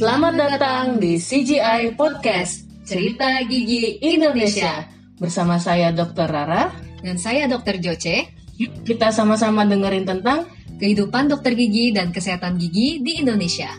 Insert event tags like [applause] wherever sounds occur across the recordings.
Selamat datang di CGI Podcast, Cerita Gigi Indonesia. Bersama saya Dr. Rara. Dan saya Dr. Joce. Yuk kita sama-sama dengerin tentang kehidupan dokter gigi dan kesehatan gigi di Indonesia.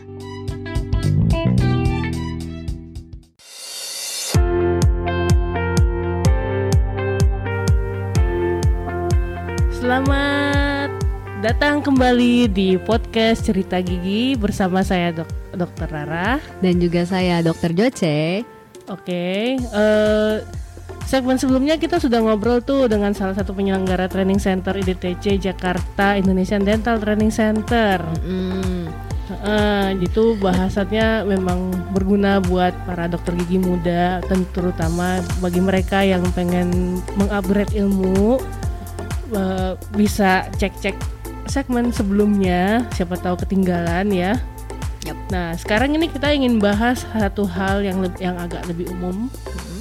Datang kembali di podcast Cerita Gigi bersama saya dok Dokter Rara dan juga saya Dokter Joce. Oke, uh, segmen sebelumnya kita sudah ngobrol tuh dengan salah satu penyelenggara training center IDTC Jakarta Indonesian Dental Training Center. Mm. Uh, itu bahasannya memang berguna buat para dokter gigi muda, dan terutama bagi mereka yang pengen mengupgrade ilmu uh, bisa cek-cek segmen sebelumnya, siapa tahu ketinggalan ya. Yep. Nah, sekarang ini kita ingin bahas satu hal yang yang agak lebih umum. Mm-hmm.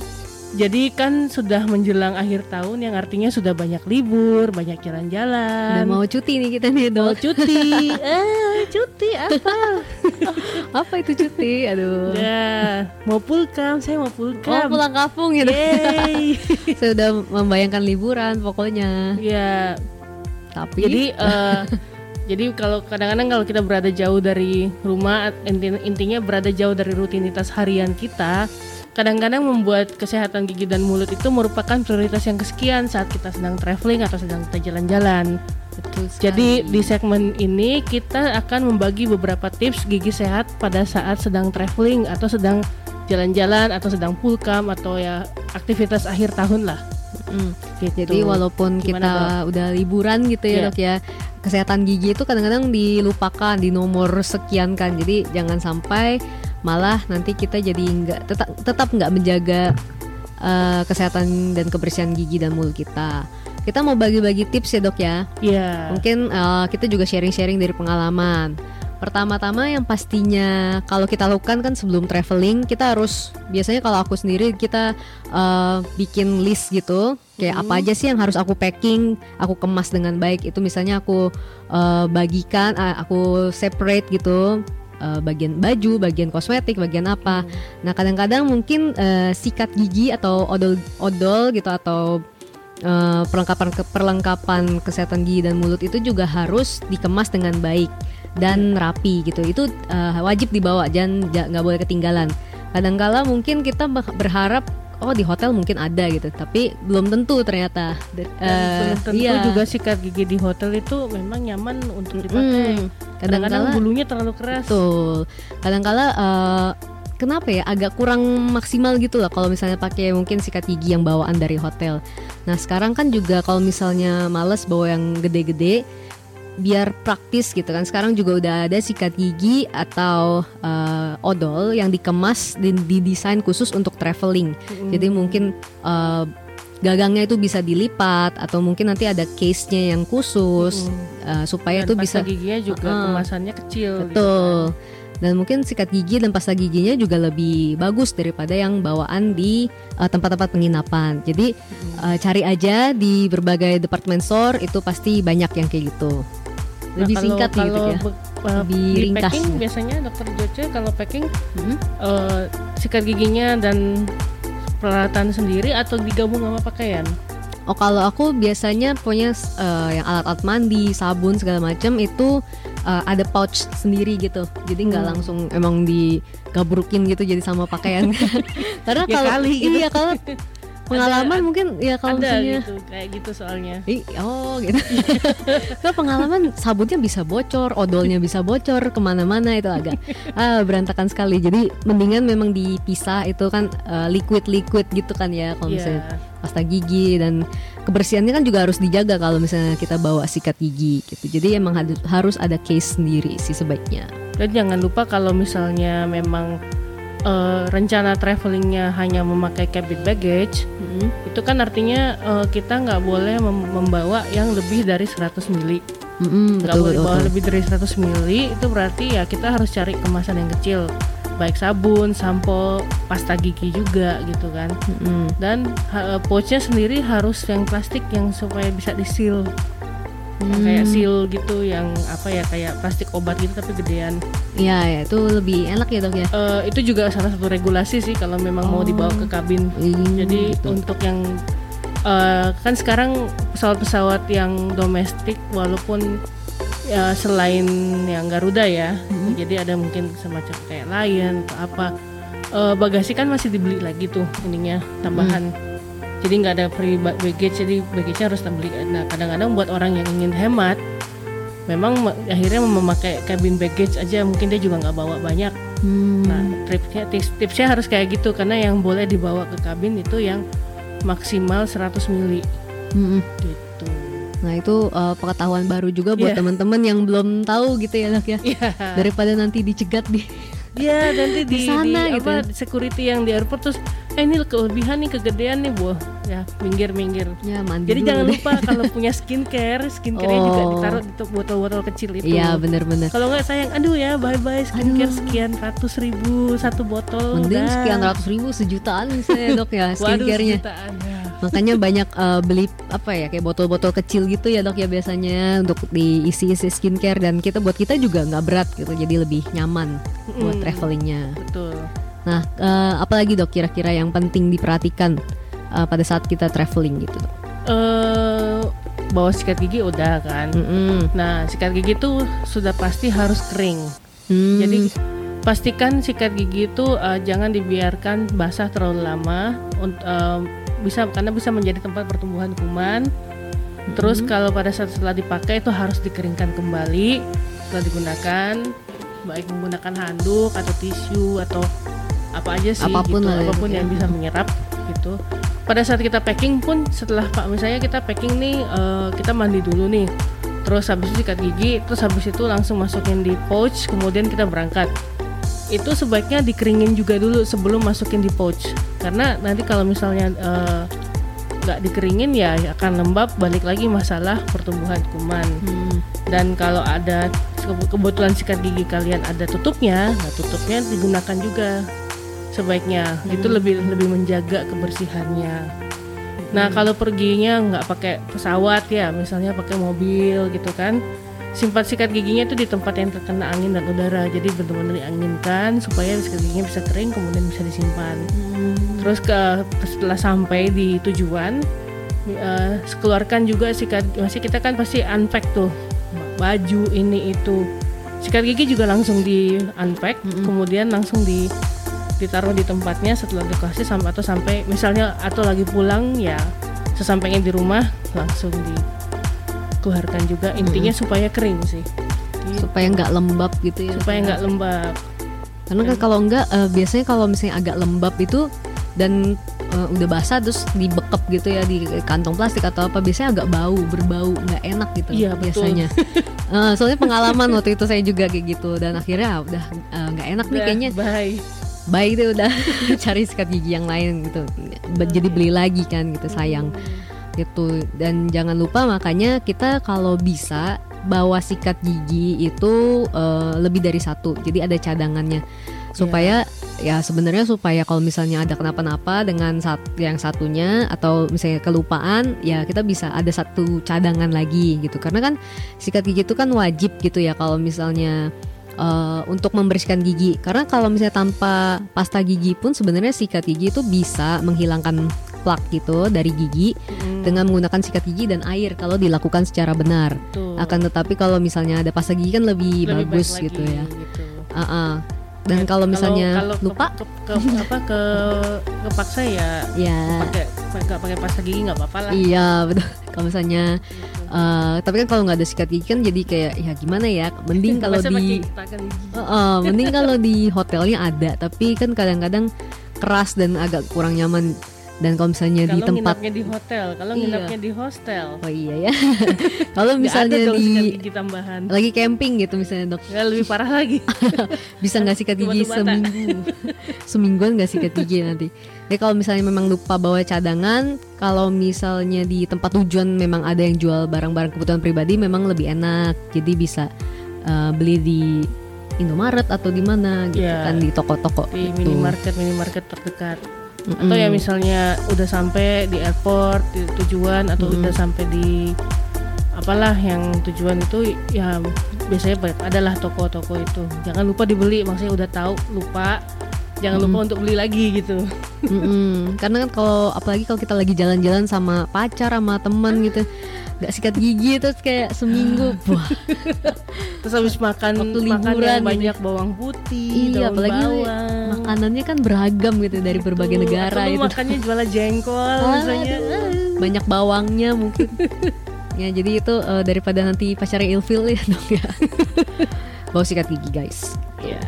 Jadi kan sudah menjelang akhir tahun yang artinya sudah banyak libur, banyak jalan-jalan. Udah mau cuti nih kita nih, Dok. Mau cuti. [laughs] eh, cuti apa? [laughs] apa itu cuti? Aduh. Ya, mau pulkam, saya mau pulkam. Mau pulang kampung ya, [laughs] saya udah membayangkan liburan pokoknya. Ya. Tapi Jadi uh, [laughs] Jadi kalau kadang-kadang kalau kita berada jauh dari rumah intinya berada jauh dari rutinitas harian kita, kadang-kadang membuat kesehatan gigi dan mulut itu merupakan prioritas yang kesekian saat kita sedang traveling atau sedang kita jalan-jalan. Jadi di segmen ini kita akan membagi beberapa tips gigi sehat pada saat sedang traveling atau sedang jalan-jalan atau sedang pulkam atau ya aktivitas akhir tahun lah. Mm, gitu. Jadi walaupun Gimana kita dok? udah liburan gitu ya yeah. dok ya, kesehatan gigi itu kadang-kadang dilupakan di nomor sekian kan. Jadi jangan sampai malah nanti kita jadi nggak tetap tetap nggak menjaga uh, kesehatan dan kebersihan gigi dan mulut kita. Kita mau bagi-bagi tips ya dok ya. Iya. Yeah. Mungkin uh, kita juga sharing-sharing dari pengalaman. Pertama-tama yang pastinya kalau kita lakukan kan sebelum traveling kita harus biasanya kalau aku sendiri kita uh, bikin list gitu kayak hmm. apa aja sih yang harus aku packing, aku kemas dengan baik itu misalnya aku uh, bagikan, uh, aku separate gitu uh, bagian baju, bagian kosmetik, bagian apa. Hmm. Nah kadang-kadang mungkin uh, sikat gigi atau odol-odol gitu atau uh, perlengkapan perlengkapan kesehatan gigi dan mulut itu juga harus dikemas dengan baik dan rapi gitu. Itu uh, wajib dibawa jangan nggak boleh ketinggalan. Kadangkala mungkin kita berharap oh di hotel mungkin ada gitu tapi belum tentu ternyata. Uh, tentu iya. juga sikat gigi di hotel itu memang nyaman untuk dipakai. Hmm, kadang-kadang bulunya terlalu keras. Betul. Kadang-kala uh, kenapa ya agak kurang maksimal gitu lah kalau misalnya pakai mungkin sikat gigi yang bawaan dari hotel. Nah sekarang kan juga kalau misalnya males bawa yang gede-gede, biar praktis gitu kan sekarang juga udah ada sikat gigi atau uh, odol yang dikemas dan didesain khusus untuk traveling mm. jadi mungkin uh, gagangnya itu bisa dilipat atau mungkin nanti ada case-nya yang khusus mm. uh, supaya itu bisa giginya juga uh, kemasannya kecil gitu betul gitu kan. dan mungkin sikat gigi dan pasta giginya juga lebih bagus daripada yang bawaan di tempat-tempat uh, penginapan. Jadi uh, cari aja di berbagai department store itu pasti banyak yang kayak gitu lebih nah, singkat kalau, gitu ya uh, lebih di ringkas packing ya. biasanya dokter Joce kalau packing hmm? uh, sikat giginya dan peralatan sendiri atau digabung sama pakaian Oh kalau aku biasanya punya uh, yang alat-alat mandi, sabun segala macam itu uh, ada pouch sendiri gitu. Jadi nggak hmm. langsung emang digabrukin gitu jadi sama pakaian. [laughs] Karena ya kalau gitu. iya kalau [laughs] pengalaman ada, mungkin ya kalau ada misalnya gitu kayak gitu soalnya. Oh gitu. [laughs] Kalau pengalaman sabunnya bisa bocor odolnya bisa bocor ke mana-mana itu agak ah, berantakan sekali. Jadi mendingan memang dipisah itu kan uh, liquid liquid gitu kan ya kalau yeah. misalnya pasta gigi. Dan kebersihannya kan juga harus dijaga kalau misalnya kita bawa sikat gigi gitu. Jadi emang harus ada case sendiri sih sebaiknya. Dan jangan lupa kalau misalnya memang uh, rencana travelingnya hanya memakai cabin baggage, hmm. itu kan artinya uh, kita nggak boleh mem membawa yang lebih dari 100 mili. Mm nggak boleh bawa betul. lebih dari 100 mili, itu berarti ya kita harus cari kemasan yang kecil, baik sabun, sampo, pasta gigi juga gitu kan. Mm Dan uh, pouchnya sendiri harus yang plastik yang supaya bisa disil yang kayak seal gitu yang apa ya kayak plastik obat gitu tapi gedean Iya ya itu lebih enak ya dok ya. Eh, itu juga salah satu regulasi sih kalau memang mau dibawa ke kabin Hmm, jadi gitu. untuk yang eh, kan sekarang pesawat-pesawat yang domestik walaupun ya selain yang Garuda ya Hmm. jadi ada mungkin semacam kayak Lion atau apa eh, bagasi kan masih dibeli lagi tuh ininya tambahan jadi nggak ada free ba- baggage jadi baggage harus kita beli nah kadang-kadang buat orang yang ingin hemat memang me- akhirnya memakai cabin baggage aja mungkin dia juga nggak bawa banyak Hmm, nah tripsnya tips, tipsnya harus kayak gitu karena yang boleh dibawa ke kabin itu yang maksimal 100 mili hmm. gitu Nah itu uh, pengetahuan baru juga buat Iya. teman-teman yang belum tahu gitu ya dok ya. Iya. Daripada nanti dicegat di. Iya nanti di, Di sana di gitu apa security yang di airport terus eh ini kelebihan nih kegedean nih bu ya minggir minggir Ya mandi jadi dulu jangan deh. lupa kalau punya skincare skincare juga Oh. ditaruh di botol-botol kecil itu Iya benar-benar. kalau nggak sayang aduh ya bye bye skincare Aduh. sekian ratus ribu satu botol Mending udah. sekian ratus ribu sejutaan misalnya dok ya [laughs] Waduh, skincare-nya. sejutaan, ya. Makanya banyak uh, beli apa ya kayak botol-botol kecil gitu ya dok ya biasanya untuk diisi-isi skincare dan kita buat kita juga nggak berat gitu jadi lebih nyaman buat Mm-mm. travelingnya. betul Nah uh, apalagi dok kira-kira yang penting diperhatikan uh, pada saat kita traveling gitu. Dok? eh bawa sikat gigi udah kan Mm-mm. nah sikat gigi tuh sudah pasti harus kering Hmm. Jadi pastikan sikat gigi itu uh, jangan dibiarkan basah terlalu lama um, bisa karena bisa menjadi tempat pertumbuhan kuman. Terus kalau pada saat setelah dipakai itu harus dikeringkan kembali setelah digunakan baik menggunakan handuk atau tisu atau apa aja sih Apa pun gitu, lah ya, apa pun ya. yang bisa menyerap gitu. Pada saat kita packing pun setelah pak misalnya kita packing nih uh, kita mandi dulu nih terus habis itu sikat gigi terus habis itu langsung masukin di pouch kemudian kita berangkat itu sebaiknya dikeringin juga dulu sebelum masukin di pouch karena nanti kalau misalnya eh, nggak dikeringin ya akan lembab balik lagi masalah pertumbuhan kuman. Hmm. dan kalau ada ke- kebetulan sikat gigi kalian ada tutupnya nah tutupnya digunakan juga sebaiknya. Itu lebih lebih menjaga kebersihannya. Nah kalau perginya nggak pakai pesawat ya misalnya pakai mobil gitu kan simpan sikat giginya itu di tempat yang terkena angin dan udara. Jadi benar-benar dianginkan supaya sikat giginya bisa kering kemudian bisa disimpan. Terus ke setelah sampai di tujuan eh, keluarkan juga sikat masih kita kan pasti unpack tuh. Baju ini itu. Sikat gigi juga langsung di unpack kemudian langsung di ditaruh di tempatnya setelah dikasih sampai atau sampai misalnya atau lagi pulang ya sesampainya di rumah langsung dikeluarkan juga. Intinya supaya kering sih. Gitu. supaya nggak lembab gitu ya. supaya nggak lembab. Karena kan kalau nggak eh, biasanya kalau misalnya agak lembab itu dan eh, udah basah terus dibekep gitu ya di kantong plastik atau apa biasanya agak bau berbau nggak enak gitu Iya, betul. biasanya. [laughs] Eh, soalnya pengalaman waktu itu saya juga kayak gitu dan akhirnya udah nggak enak nih kayaknya. bye. Baik deh udah. [laughs] Cari sikat gigi yang lain gitu. Jadi beli lagi kan gitu sayang gitu. Dan jangan lupa makanya kita kalau bisa bawa sikat gigi itu eh, lebih dari satu. Jadi ada cadangannya. Supaya ya sebenarnya supaya kalau misalnya ada kenapa-napa dengan sat yang satunya atau misalnya kelupaan ya kita bisa ada satu cadangan lagi gitu. Karena kan sikat gigi itu kan wajib gitu ya kalau misalnya eh, untuk membersihkan gigi. Karena kalau misalnya tanpa pasta gigi pun sebenarnya sikat gigi itu bisa menghilangkan plak gitu dari gigi Mm, dengan menggunakan sikat gigi dan air kalau dilakukan secara benar. Betul. akan tetapi kalau misalnya ada pasta gigi kan lebih, Lebih bagus lagi, gitu ya. gitu. Ah, ah. dan kalau misalnya kalau ke- lupa? ke, ke- apa ke kepaksa ya ya pakai nggak pakai pasta gigi nggak apa-apa lah. Iya betul. Kalau misalnya eh, tapi kan kalau nggak ada sikat gigi kan jadi kayak ya gimana ya mending [laughs] kalau di? Eh, eh, mending kalau di hotelnya ada tapi kan kadang-kadang keras dan agak kurang nyaman dan kalau misalnya di kalau tempat nginapnya di hotel kalau Iya. nginapnya di hostel. Oh iya ya. [laughs] Kalau misalnya ada di gigi tambahan. lagi camping gitu misalnya dok. Nggak lebih parah lagi. [laughs] Bisa nggak sikat gigi seminggu? [laughs] Semingguan nggak sikat gigi nanti? Ya kalau misalnya memang lupa bawa cadangan kalau misalnya di tempat tujuan memang ada yang jual barang-barang kebutuhan pribadi memang lebih enak. Jadi bisa eh, beli di Indomaret atau di mana gitu Iya. kan di toko-toko di gitu. minimarket minimarket terdekat Mm-mm. atau ya misalnya udah sampai di airport di tujuan atau Mm-mm. udah sampai di apalah yang tujuan itu ya biasanya banyak adalah toko-toko itu. Jangan lupa dibeli maksudnya udah tahu lupa. Jangan lupa untuk beli lagi gitu. Mm-mm. Karena kan kalau apalagi kalau kita lagi jalan-jalan sama pacar sama teman gitu nggak sikat gigi terus kayak seminggu wah. [laughs] Terus habis makan Waktu makan yang banyak bawang putih iya daun apalagi bawang makanannya kan beragam gitu dari berbagai Tuh, negara atau itu makannya jualan jengkol Aduh, misalnya banyak bawangnya mungkin [laughs] ya jadi itu eh, daripada nanti pacarnya ilfil ya dong ya [laughs] bawa sikat gigi guys Iya.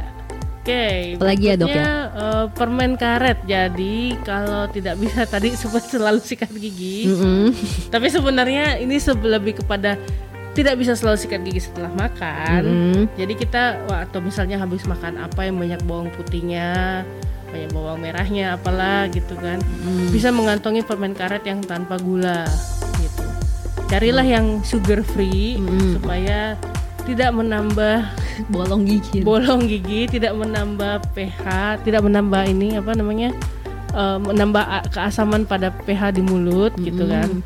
Oke, Apalagi ya, Dok, ya? eh, permen karet. Jadi kalau tidak bisa tadi [laughs] sempat selalu sikat gigi, Mm-mm. tapi sebenarnya ini lebih kepada tidak bisa selalu sikat gigi setelah makan. Mm-mm. Jadi kita wah, atau misalnya habis makan apa yang banyak bawang putihnya, banyak bawang merahnya, apalah gitu kan, Mm. bisa mengantongi permen karet yang tanpa gula gitu. Carilah yang sugar free Mm-mm. supaya tidak menambah bolong gigi bolong gigi, tidak menambah pH, tidak menambah ini apa namanya, eh, menambah keasaman pada pH di mulut gitu kan.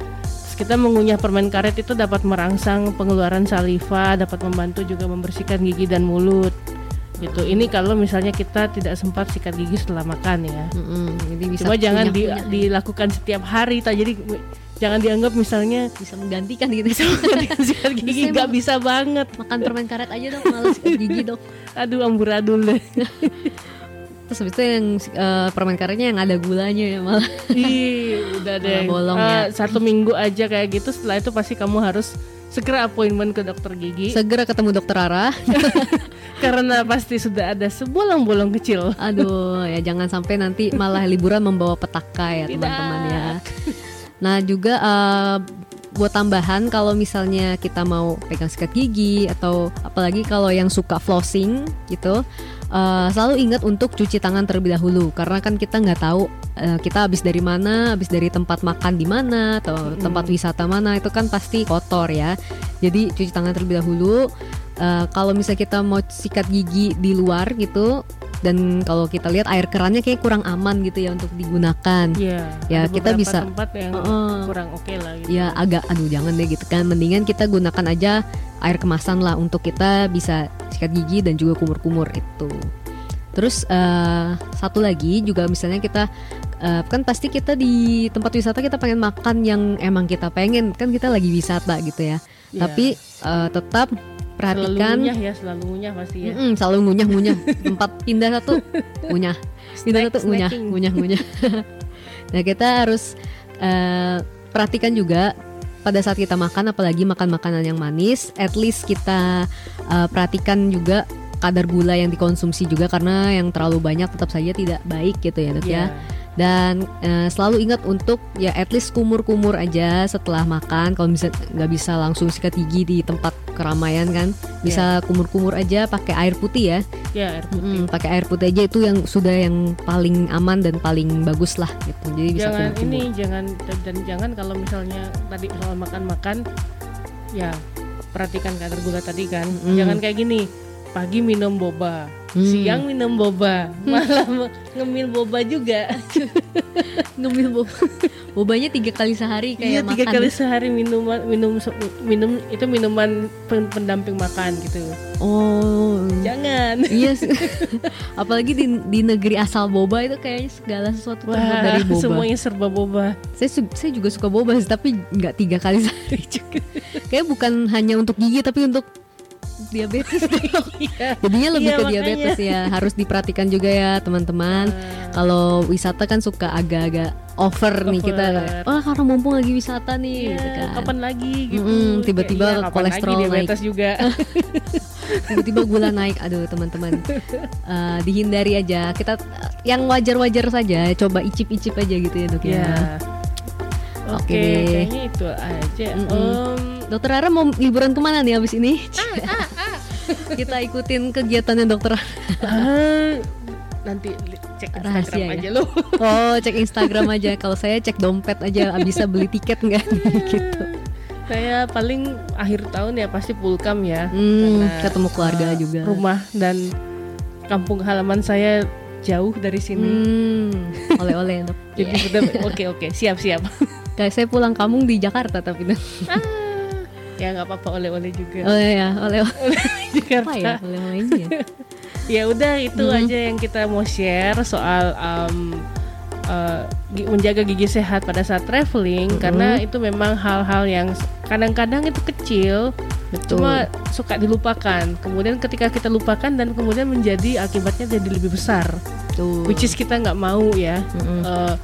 Kita mengunyah permen karet itu dapat merangsang pengeluaran saliva, dapat membantu juga membersihkan gigi dan mulut. Gitu. Ini kalau misalnya kita tidak sempat sikat gigi setelah makan ya. Mm-mm. jadi bisa Cuma jangan di- kunyah-kunyah. dilakukan setiap hari, tak jadi jangan dianggap misalnya bisa menggantikan gitu sikat gigi nggak bisa banget. makan permen karet aja dong malas sikat gigi dong [laughs] Aduh amburadul deh. [laughs] terus habis itu yang eh, permen karetnya yang ada gulanya ya malah Ih, [laughs] udah deh. Bolong ya. Satu minggu aja kayak gitu. Setelah itu pasti kamu harus segera appointment ke dokter gigi segera ketemu dokter Ara [laughs] karena pasti sudah ada sebolong-bolong kecil. Aduh, ya jangan sampai nanti malah liburan membawa petaka ya teman-teman ya. Nah juga eh, buat tambahan kalau misalnya kita mau pegang sikat gigi atau apalagi kalau yang suka flossing gitu, eh, selalu ingat untuk cuci tangan terlebih dahulu karena kan kita nggak tahu eh, kita habis dari mana, habis dari tempat makan di mana atau tempat wisata mana itu kan pasti kotor ya. Jadi cuci tangan terlebih dahulu. Eh, kalau misalnya kita mau sikat gigi di luar gitu dan kalau kita lihat air kerannya kayak kurang aman gitu ya untuk digunakan. Iya. Ya, ada kita bisa- tempat yang Heeh. kurang oke lah gitu. Ya agak aduh jangan deh gitu kan. Mendingan kita gunakan aja air kemasan lah untuk kita bisa sikat gigi dan juga kumur-kumur itu. Terus eh, satu lagi juga misalnya kita eh, kan pasti kita di tempat wisata kita pengen makan yang emang kita pengen kan kita lagi wisata gitu ya. Iya. Tapi eh, tetap selalu perhatikan ngunyah ya, selalu ngunyah pasti ya. Mm-mm, selalu ngunyah-ngunyah [laughs] tempat pindah satu ngunyah pindah Snack- satu ngunyah snacking. ngunyah-ngunyah [laughs] nah kita harus eh, perhatikan juga pada saat kita makan apalagi makan makanan yang manis at least kita eh, perhatikan juga kadar gula yang dikonsumsi juga karena yang terlalu banyak tetap saja tidak baik gitu ya dok Iya. ya dan eh, selalu ingat untuk ya at least kumur-kumur aja setelah makan. Kalau bisa nggak bisa langsung sikat gigi di tempat keramaian kan. Bisa kumur-kumur aja pakai air putih ya. Ya, air putih. Mm, pakai air putih aja itu yang sudah yang paling aman dan paling bagus lah gitu. Jadi bisa jangan kumur-kumur. ini jangan dan, dan jangan kalau misalnya tadi soal makan-makan ya perhatikan kadar gula tadi kan. Mm. jangan kayak gini pagi minum boba Hmm. siang minum boba malam ngemil boba juga. [laughs] Ngemil boba. Bobanya tiga kali sehari iya kayak tiga makan. kali sehari minuman minum minum itu minuman pen- pendamping makan gitu. Oh. Jangan. [laughs] Iya sih. [laughs] apalagi di, di negeri asal boba itu kayaknya segala sesuatu terbuat wah dari boba. semuanya serba boba. Saya su- saya juga suka boba tapi nggak tiga kali sehari juga. Kayak bukan hanya untuk gigi tapi untuk diabetes [laughs] Iya. jadinya lebih Iya, ke makanya. diabetes ya harus diperhatikan juga ya teman-teman kalau wisata kan suka agak-agak over, nih kita Over. oh karena mumpung lagi wisata nih Iya, gitu kan kapan lagi gitu Mm-mm, tiba-tiba Kayak, iya, kolesterol lagi naik. diabetes juga [laughs] tiba-tiba gula naik aduh teman-teman Eh, dihindari aja kita yang wajar-wajar saja coba icip-icip aja gitu ya dok ya Ya. Oke Oke, deh. kayaknya itu aja. Mm-mm. Em, dokter Ara mau liburan ke mana nih abis ini Ah, [laughs] kita ikutin kegiatannya dokter ah, nanti cek Rahasia Instagram ya? aja lo. oh cek [laughs] Instagram aja kalau saya cek dompet aja bisa beli tiket nggak [laughs] gitu Saya paling akhir tahun ya pasti pulkam ya. Hmm, Karena, ketemu keluarga eh, juga. Rumah dan kampung halaman saya jauh dari sini. Hmm, oleh-oleh dok. Jadi udah oke oke siap siap. Kayak saya pulang kampung di Jakarta tapi. Ah, ya nggak apa-apa oleh-oleh juga Oh ya, oleh Jakarta apa ya? Oleh-olehnya. [laughs] ya udah itu Mhm. aja yang kita mau share soal um, uh, menjaga gigi sehat pada saat traveling Mhm. karena itu memang hal-hal yang kadang-kadang itu kecil Betul. cuma suka dilupakan kemudian ketika kita lupakan dan kemudian menjadi akibatnya jadi lebih besar Betul. which is kita nggak mau ya Mm-mm. uh,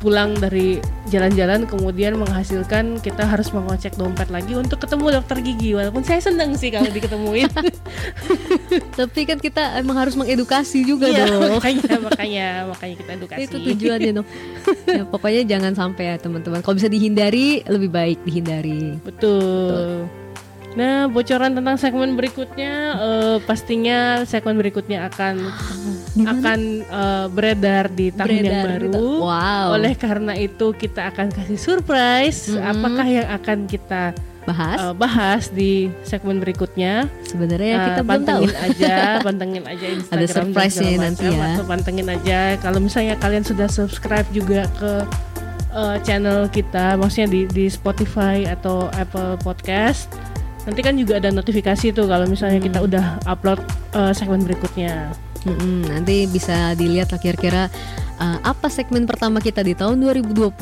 pulang dari jalan-jalan kemudian menghasilkan kita harus mengocek dompet lagi untuk ketemu dokter gigi walaupun saya seneng sih kalau diketemuin [laughs] Tapi kan kita emang harus mengedukasi juga Iya, dong. makanya makanya makanya kita edukasi Itu tujuannya dong. ya, pokoknya jangan sampai ya teman-teman. Kalau bisa dihindari, lebih baik dihindari. betul nah bocoran tentang segmen berikutnya eh, pastinya segmen berikutnya akan akan eh, beredar di tahun yang Beredar baru gitu. Wow. oleh karena itu kita akan kasih surprise Mm-mm. apakah yang akan kita bahas eh, bahas di segmen berikutnya sebenarnya Eh, kita belum tahu. [laughs] pantengin aja, pantengin aja Instagram dan surprise-nya nanti macam, ya. Atau pantengin aja kalau misalnya kalian sudah subscribe juga ke eh, channel kita, maksudnya di di Spotify atau Apple Podcast. Nanti kan juga ada notifikasi tuh kalau misalnya Hmm. kita udah upload eh, segmen berikutnya. Mm-mm, nanti bisa dilihat lah kira-kira uh, apa segmen pertama kita di tahun 2020.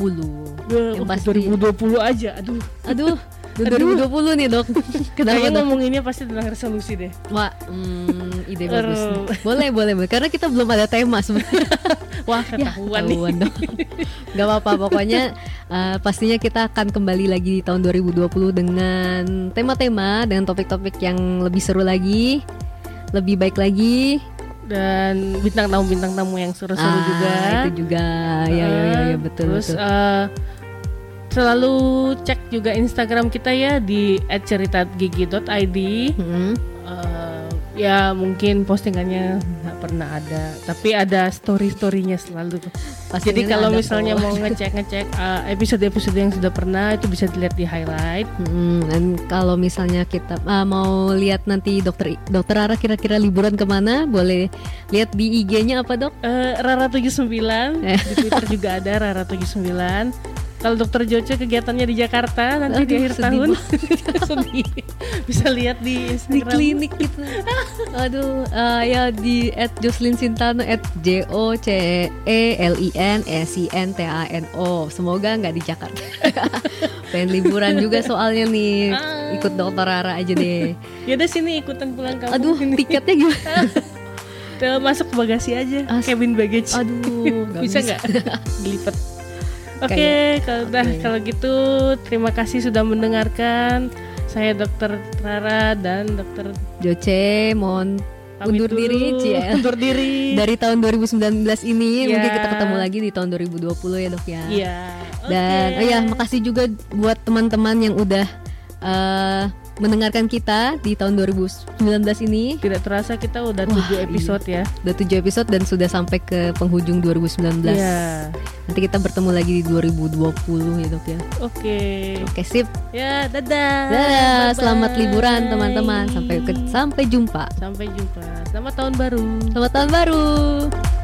Yang Yang pasti- 2020 aja, aduh. Aduh, 2020 nih dok. [laughs] Kenapa Kayaknya ngomonginnya pasti tentang resolusi deh. Wah, hmm, ide bagus. Nih. Boleh, boleh, boleh. Karena kita belum ada tema sebenarnya. [laughs] Wah, ketahuan nih. Ketahuan dong. [laughs] Gak apa-apa, pokoknya uh, pastinya kita akan kembali lagi di tahun 2020 dengan tema-tema dengan topik-topik yang lebih seru lagi, lebih baik lagi. Dan bintang tamu bintang tamu yang seru-seru Ah, juga. Itu juga, ya, ya, ya, ya, betul, Terus betul. eh, selalu cek juga Instagram kita ya di @ceritagigi.id. Hmm. Eh, ya mungkin postingannya nggak pernah ada, tapi ada story-storynya selalu. Pastinya Jadi kalau misalnya kok. mau ngecek-ngecek eh, episode-episode yang sudah pernah itu bisa dilihat di highlight. Hmm, dan kalau misalnya kita ah, mau lihat nanti dokter dokter Ara kira-kira liburan ke mana, boleh lihat di IG-nya apa dok? Eh, Rara 79 Eh. di Twitter juga ada Rara 79. Kalau dokter Joce kegiatannya di Jakarta nanti di Aduh, akhir sedih tahun [laughs] sedih. bisa lihat di di Instagram. klinik gitu. Aduh, eh, ya di @jocelyn Sintano @j o c e l i n s i n t a n o. Semoga nggak di Jakarta. [laughs] Pengen liburan juga soalnya nih. Ah. Ikut dokter Rara aja deh. Ya udah sini ikutan pulang kampung. Aduh, ini. tiketnya gimana? [laughs] Udah masuk ke bagasi aja, As- cabin baggage. Aduh, nggak bisa nggak? Dilipet. Oke, Kayak- kalau oke. kalau gitu terima kasih sudah mendengarkan. Saya Dokter Rara dan Dokter Joce, mohon pamit Undur diri. Cie. [laughs] Undur diri. dari tahun 2019 ini Ya. mungkin kita ketemu lagi di tahun 2020 ya dok ya. Iya. Dan oke. oh ya makasih juga buat teman-teman yang udah eh, mendengarkan kita di tahun 2019 ini. Tidak terasa kita udah Wah, tujuh episode ya. Udah 7 episode dan sudah sampai ke penghujung 2019. Iya. Nanti kita bertemu lagi di 2020 ya dok ya. Oke. Oke sip. Ya, dadah. Dadah, Bye-bye. selamat liburan teman-teman. Sampai ke- sampai jumpa. sampai jumpa. Selamat tahun baru. Selamat tahun baru.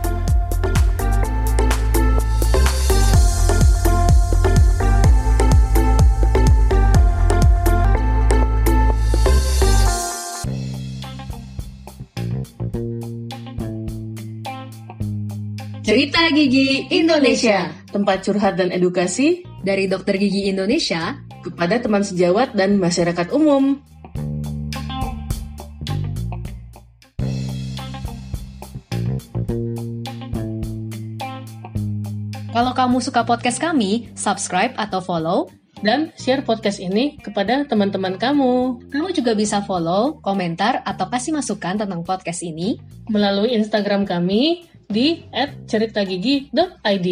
Cerita Gigi Indonesia, tempat curhat dan edukasi Dari Dokter Gigi Indonesia, kepada teman sejawat dan masyarakat umum. Kalau kamu suka podcast kami, subscribe atau follow. Dan share podcast ini kepada teman-teman kamu Kamu juga bisa follow, komentar, atau kasih masukan tentang podcast ini. melalui Instagram kami di @ceritagigi.id.